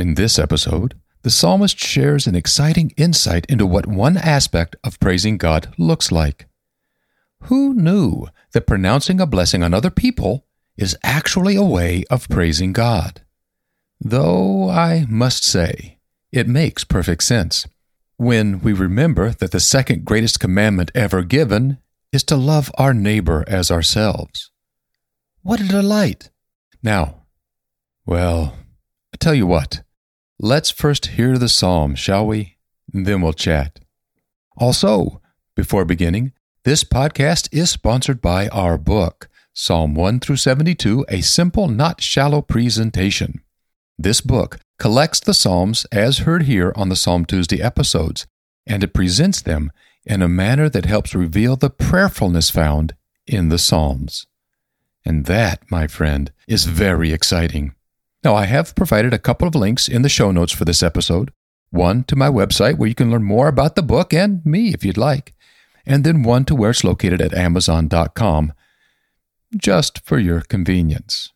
In this episode, the psalmist shares an exciting insight into what one aspect of praising God looks like. Who knew that pronouncing a blessing on other people is actually a way of praising God? Though I must say, it makes perfect sense when we remember that the second greatest commandment ever given is to love our neighbor as ourselves. What a delight! Now, well, I tell you what, let's first hear the psalm, shall we? Then we'll chat. Also, before beginning, this podcast is sponsored by our book, Psalm 1 through 72, a simple, not shallow presentation. This book collects the Psalms as heard here on the Psalm Tuesday episodes, and it presents them in a manner that helps reveal the prayerfulness found in the Psalms. And that, my friend, is very exciting. Now, I have provided a couple of links in the show notes for this episode one to my website where you can learn more about the book and me if you'd like, and then one to where it's located at Amazon.com, just for your convenience.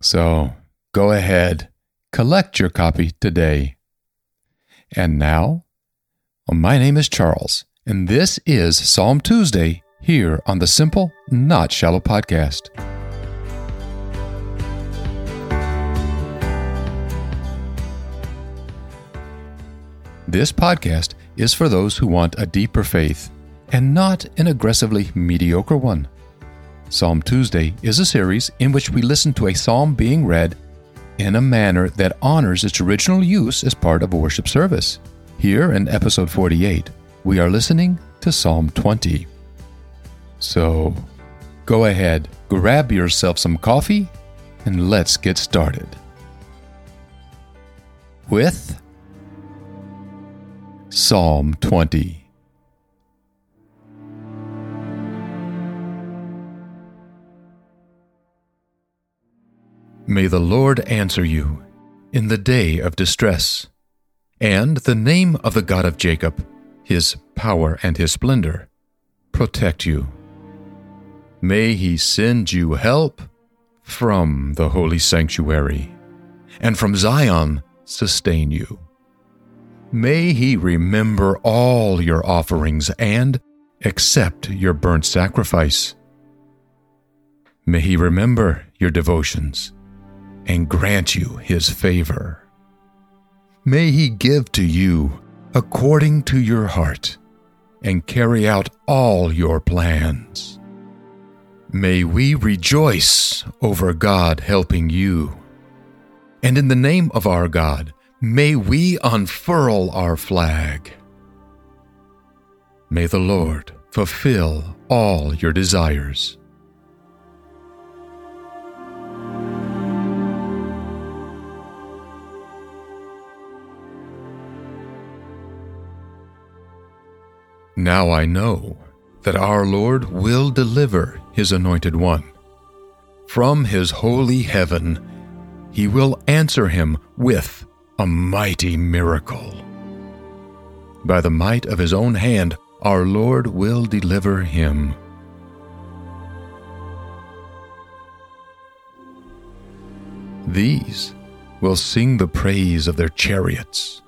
So go ahead, collect your copy today. And now, my name is Charles, and this is Psalm Tuesday here on the Simple, Not Shallow podcast. This podcast is for those who want a deeper faith and not an aggressively mediocre one. Psalm Tuesday is a series in which we listen to a psalm being read in a manner that honors its original use as part of a worship service. Here in episode 48, we are listening to Psalm 20. So, go ahead, grab yourself some coffee, and let's get started. With Psalm 20. May the Lord answer you in the day of distress, and the name of the God of Jacob, his power and his splendor, protect you. May he send you help from the holy sanctuary, and from Zion sustain you. May he remember all your offerings and accept your burnt sacrifice. May he remember your devotions and grant you his favor. May he give to you according to your heart and carry out all your plans. May we rejoice over God helping you. And in the name of our God, May we unfurl our flag. May the Lord fulfill all your desires. Now I know that our Lord will deliver his anointed one. From his holy heaven, he will answer him with a mighty miracle. By the might of his own hand, our Lord will deliver him. These will sing the praise of their chariots,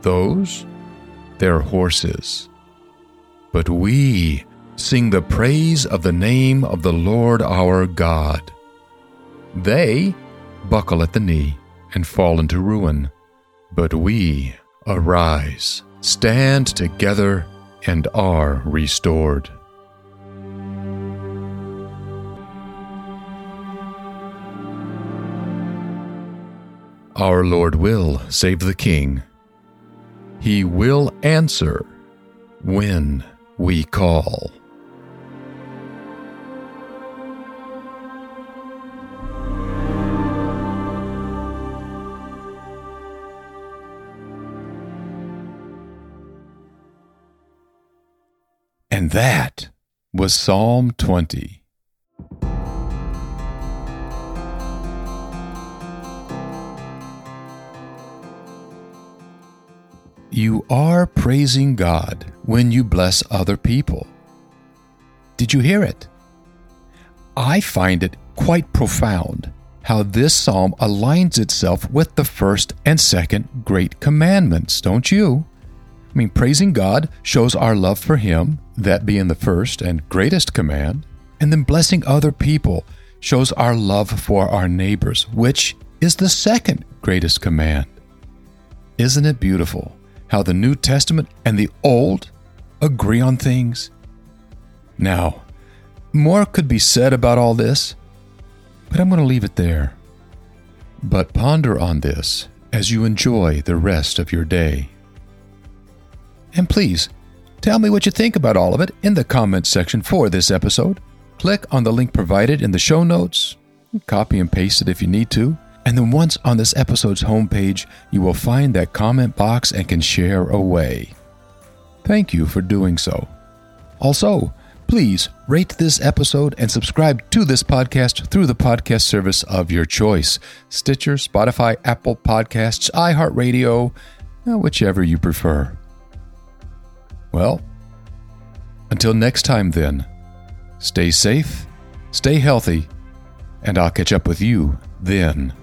those their horses. But we sing the praise of the name of the Lord our God. They buckle at the knee and fall into ruin. But we arise, stand together, and are restored. Our Lord will save the King. He will answer when we call. And that was Psalm 20. You are praising God when you bless other people. Did you hear it? I find it quite profound how this psalm aligns itself with the first and second great commandments, don't you? I mean, praising God shows our love for Him, that being the first and greatest command, and then blessing other people shows our love for our neighbors, which is the second greatest command. Isn't it beautiful how the New Testament and the Old agree on things? Now, more could be said about all this, but I'm going to leave it there. But ponder on this as you enjoy the rest of your day. And please, tell me what you think about all of it in the comments section for this episode. Click on the link provided in the show notes, copy and paste it if you need to, and then once on this episode's homepage, you will find that comment box and can share away. Thank you for doing so. Also, please rate this episode and subscribe to this podcast through the podcast service of your choice Stitcher, Spotify, Apple Podcasts, iHeartRadio, uh, whichever you prefer. Well, until next time, then, stay safe, stay healthy, and I'll catch up with you then.